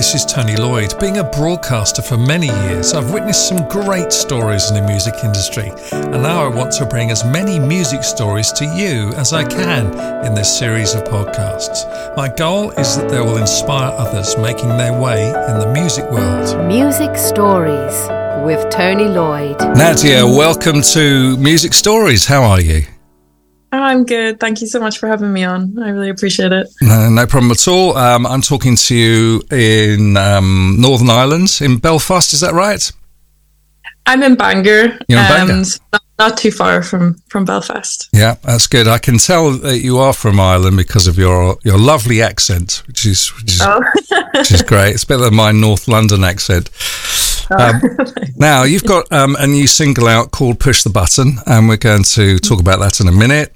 this is Tony Lloyd. Being a broadcaster for many years, I've witnessed some great stories in the music industry, and now I want to bring as many music stories to you as I can in this series of podcasts. My goal is that they will inspire others making their way in the music world. Music Stories with Tony Lloyd. Nadia, welcome to Music Stories. How are you? Oh, I'm good. Thank you so much for having me on. I really appreciate it. No, no problem at all. Um, I'm talking to you in um, Northern Ireland, in Belfast. Is that right? I'm in Bangor. You're in Bangor? Um, so not, not too far from, from Belfast. Yeah, that's good. I can tell that you are from Ireland because of your your lovely accent, which is which is, Oh. which is great. It's better than my North London accent. Um, now you've got um, a new single out called "Push the Button," and we're going to talk about that in a minute.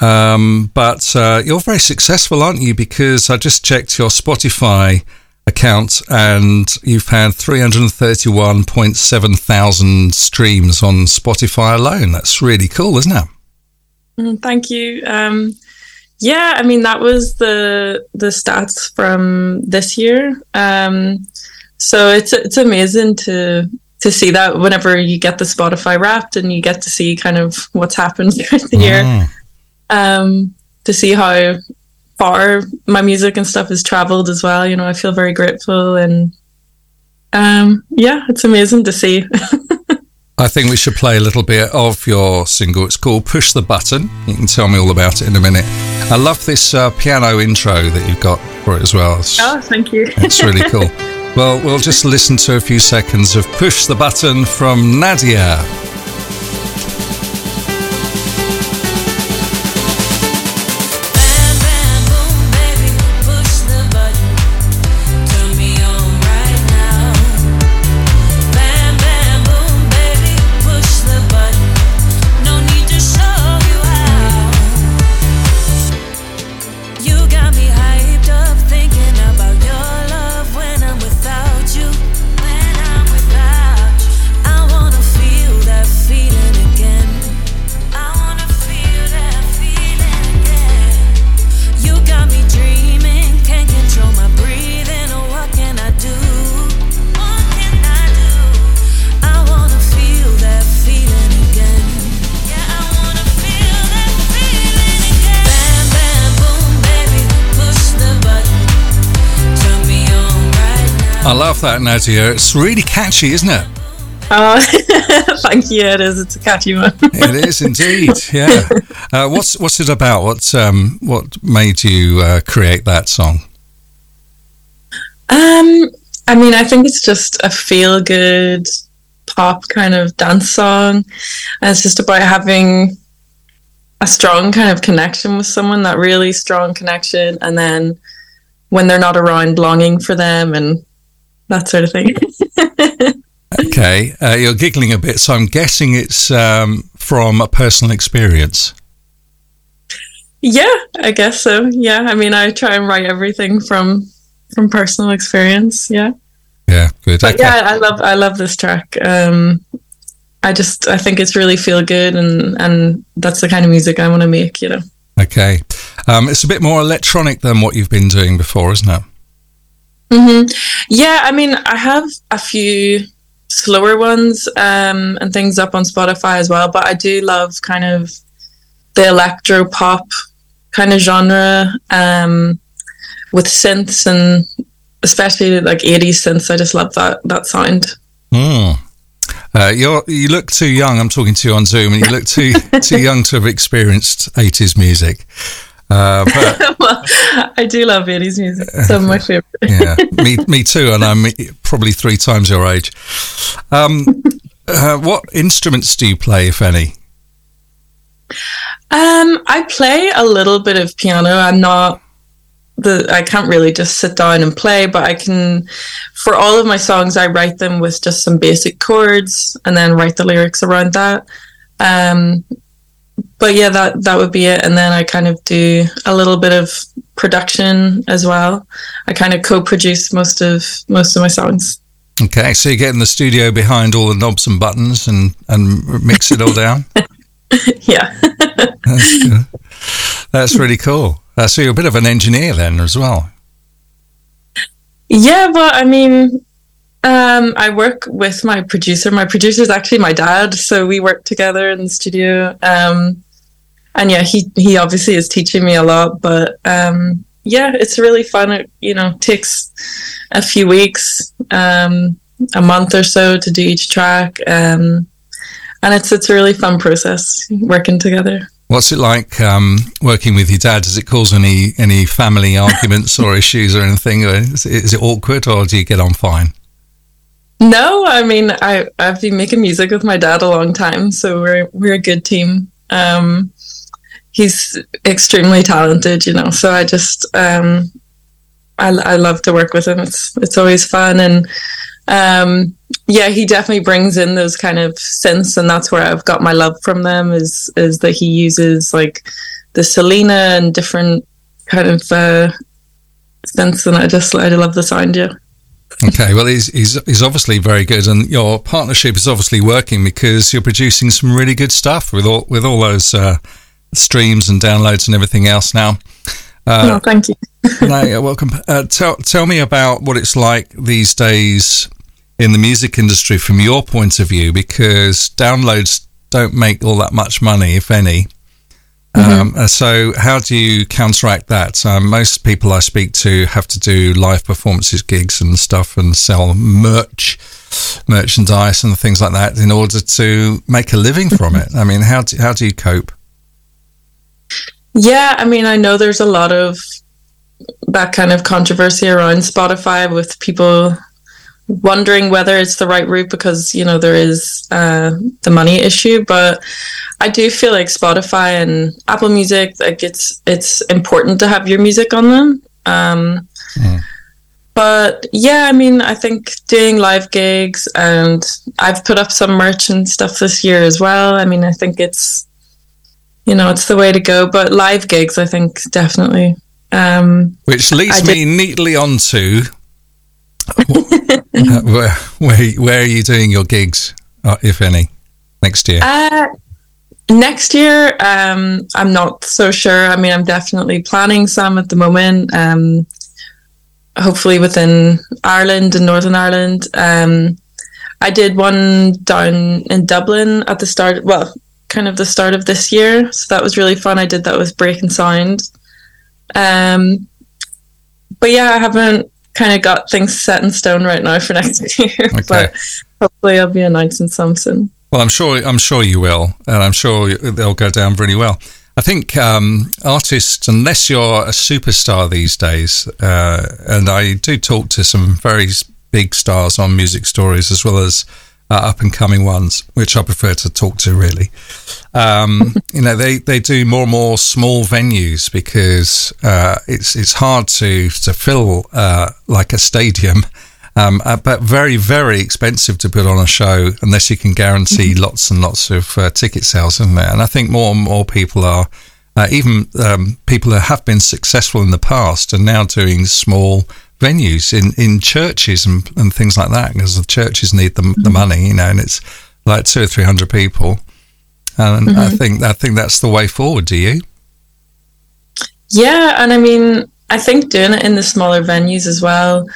Um, but uh, you're very successful, aren't you? Because I just checked your Spotify account, and you've had 331.7 thousand streams on Spotify alone. That's really cool, isn't it? Mm, Thank you. Um, yeah, I mean that was the the stats from this year. Um, so it's it's amazing to to see that whenever you get the Spotify Wrapped and you get to see kind of what's happened throughout the year. Um, to see how far my music and stuff has traveled as well. You know, I feel very grateful and um, yeah, it's amazing to see. I think we should play a little bit of your single. It's called Push the Button. You can tell me all about it in a minute. I love this uh, piano intro that you've got for it as well. It's, oh, thank you. it's really cool. Well, we'll just listen to a few seconds of Push the Button from Nadia. I love that, Nadia. It's really catchy, isn't it? Oh, thank you. It is. It's a catchy one. It is indeed. Yeah. Uh, what's what's it about? What um, what made you uh, create that song? Um, I mean, I think it's just a feel good pop kind of dance song. And it's just about having a strong kind of connection with someone, that really strong connection. And then when they're not around, longing for them and that sort of thing. Okay, uh, you're giggling a bit, so I'm guessing it's um, from a personal experience. yeah, I guess so. Yeah. I mean, I try and write everything from from personal experience. Yeah. Yeah, good. But Okay. yeah, I love I love this track. Um, I just I think it's really feel good, and and that's the kind of music I want to make. You know. Okay. Um, it's a bit more electronic than what you've been doing before, isn't it? Hmm Yeah, I mean, I have a few slower ones um, and things up on Spotify as well, but I do love kind of the electro pop kind of genre um, with synths and especially like 80s synths. I just love that that sound. Mm. Uh, you're, you look too young. I'm talking to you on Zoom, and you look too too young to have experienced 80s music. Uh, but well, I do love 80s music. Some of my favorite. yeah, me me too, and I'm probably three times your age. Um, uh, what instruments do you play, if any? Um, I play a little bit of piano. I'm not the I can't really just sit down and play, but I can for all of my songs I write them with just some basic chords and then write the lyrics around that. Um but yeah, that that would be it. And then I kind of do a little bit of production as well. I kind of co-produce most of most of my songs. Okay, so you get in the studio behind all the knobs and buttons and and mix it all down. yeah. That's, good. That's really cool. Uh, so you're a bit of an engineer then as well. Yeah, but I mean, um, I work with my producer. My producer is actually my dad, so we work together in the studio. Um, and yeah, he he obviously is teaching me a lot, but um, yeah, it's really fun. It you know takes a few weeks, um, a month or so to do each track, um, and it's it's a really fun process working together. What's it like um, working with your dad? Does it cause any any family arguments or issues or anything? Or is, it awkward, or do you get on fine? No, I mean I I've been making music with my dad a long time, so we're we're a good team. Um, he's extremely talented, you know. So I just um, I I love to work with him. It's it's always fun, and um, yeah, he definitely brings in those kind of synths, and that's where I've got my love from them. Is is that he uses like the Solina and different kind of uh, synths, and I just I love the sound. Yeah. Okay, well, he's, he's he's obviously very good, and your partnership is obviously working because you're producing some really good stuff with all with all those uh, streams and downloads and everything else now. Uh, no, thank you. no, you're welcome. Uh, tell tell me about what it's like these days in the music industry from your point of view, because downloads don't make all that much money, if any. Um, uh, so, how do you counteract that? Um, most people I speak to have to do live performances, gigs, and stuff, and sell merch, merchandise, and things like that in order to make a living from it. I mean, how do, how do you cope? Yeah, I mean, I know there's a lot of that kind of controversy around Spotify with people wondering whether it's the right route because you know there is uh, the money issue but i do feel like spotify and apple music like it's it's important to have your music on them. Um, Mm. but yeah i mean i think doing live gigs and i've put up some merch and stuff this year as well. I mean i think it's you know it's the way to go but live gigs i think definitely. Um, Which leads me neatly on to uh, where, where where are you doing your gigs, uh, if any, next year? Uh, next year, um, I'm not so sure. I mean, I'm definitely planning some at the moment. Um, hopefully within Ireland and Northern Ireland. Um, I did one down in Dublin at the start. Well, kind of the start of this year, so that was really fun. I did that with Breaking Sound. Um, but yeah, I haven't kind of got things set in stone right now for next year. Okay. But hopefully, I'll be announcing some soon. Well, I'm sure I'm sure you will, and I'm sure they'll go down really well. I think um, artists, unless you're a superstar these days, uh, and I do talk to some very big stars on music stories as well as uh, up and coming ones, which I prefer to talk to really. Um, you know, they, they do more and more small venues because uh, it's it's hard to to fill uh, like a stadium. Um, uh, but very, very expensive to put on a show unless you can guarantee lots and lots of uh, ticket sales in there. And I think more and more people are, uh, even um, people who have been successful in the past, are now doing small venues in, in churches and, and things like that because the churches need the, the money, you know, and it's like two or three hundred people. And I think I think that's the way forward. Do you? Yeah, and I mean, I think doing it in the smaller venues as well.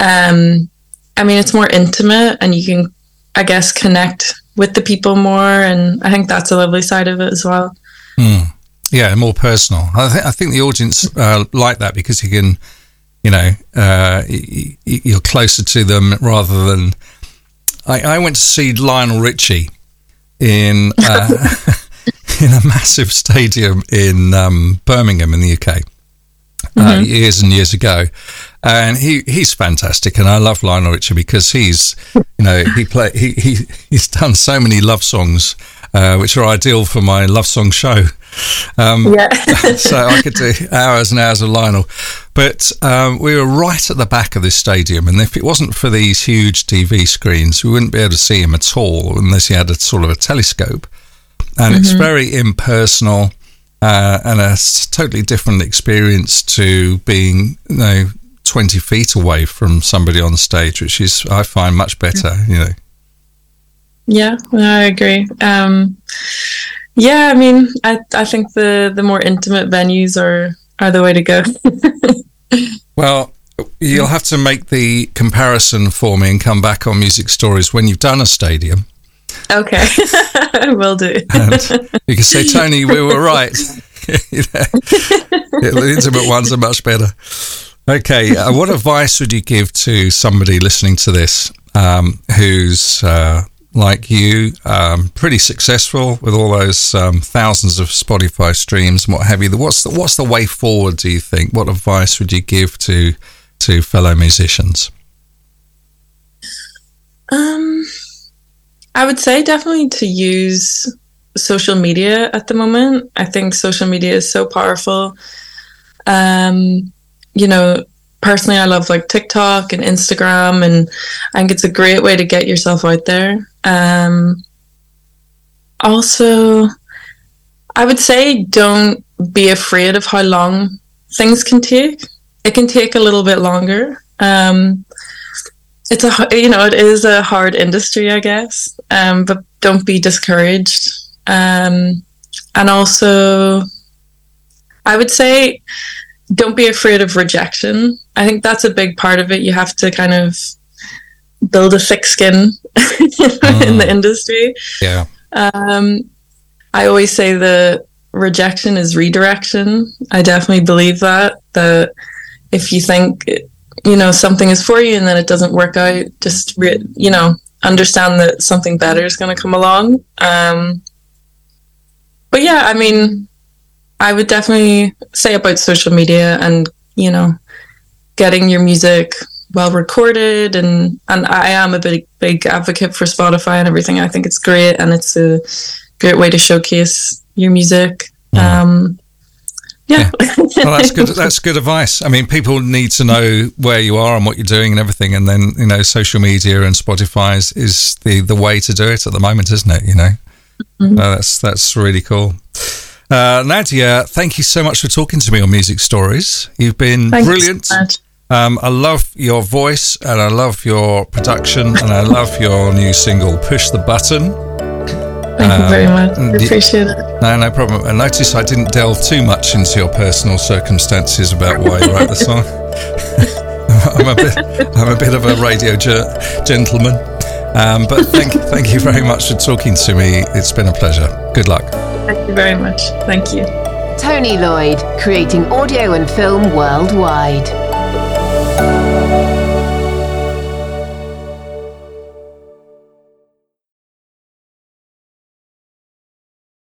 Um, I mean, it's more intimate, and you can, I guess, connect with the people more, and I think that's a lovely side of it as well. Yeah, more personal. I, th- I think the audience uh, like that because you can, you know, uh, you're closer to them rather than. I, I went to see Lionel Richie in uh, in a massive stadium in um, Birmingham in the UK uh, years and years ago, and he he's fantastic, and I love Lionel Richie because he's you know he play he, he he's done so many love songs. Uh, which are ideal for my love song show. Um, Yeah. so I could do hours and hours of Lionel. But um, we were right at the back of this stadium, and if it wasn't for these huge TV screens, we wouldn't be able to see him at all unless he had a sort of a telescope. And it's very impersonal uh, and a totally different experience to being, you know, 20 feet away from somebody on stage, which is, I find, much better, you know. Yeah, I agree. Um, yeah, I mean, I I think the the more intimate venues are are the way to go. Well, you'll have to make the comparison for me and come back on music stories when you've done a stadium. Okay, I will do. And you can say, Tony, we were right. You know, the intimate ones are much better. Okay, uh, what advice would you give to somebody listening to this um, who's uh, like you, um, pretty successful with all those um, thousands of Spotify streams and what have you? What's the, what's the way forward? Do you think? What advice would you give to to fellow musicians? Um, I would say definitely to use social media at the moment. I think social media is so powerful. Um, you know, personally, I love like TikTok and Instagram, and I think it's a great way to get yourself out there. Um, also, I would say don't be afraid of how long things can take. It can take a little bit longer. Um, it's a you know it is a hard industry, I guess. Um, but don't be discouraged. Um, and also, I would say don't be afraid of rejection. I think that's a big part of it. You have to kind of build a thick skin in the industry. Yeah. Um, I always say the rejection is redirection. I definitely believe that. That if you think you know something is for you and then it doesn't work out, just re- you know understand that something better is going to come along. Um, but yeah, I mean, I would definitely say about social media and you know getting your music well recorded and and I am a big big advocate for Spotify and everything. I think it's great and it's a great way to showcase your music. Um, yeah. Well, that's good. That's good advice. I mean, people need to know where you are and what you're doing and everything, and then you know, social media and Spotify is, is the the way to do it at the moment, isn't it? You know, Mm-hmm. No, that's that's really cool. Uh, Nadia, thank you so much for talking to me on Music Stories. You've been Thank you so brilliant. much. Um, I love your voice and I love your production and I love your new single, Push the Button. Thank you very Um, much. I appreciate it. No, no problem. I notice I didn't delve too much into your personal circumstances about why you wrote the song. I'm a bit, I'm a bit of a radio ge- gentleman. Um, but thank, thank you very much for talking to me. It's been a pleasure. Good luck. Thank you very much. Thank you. Tony Lloyd, creating audio and film worldwide.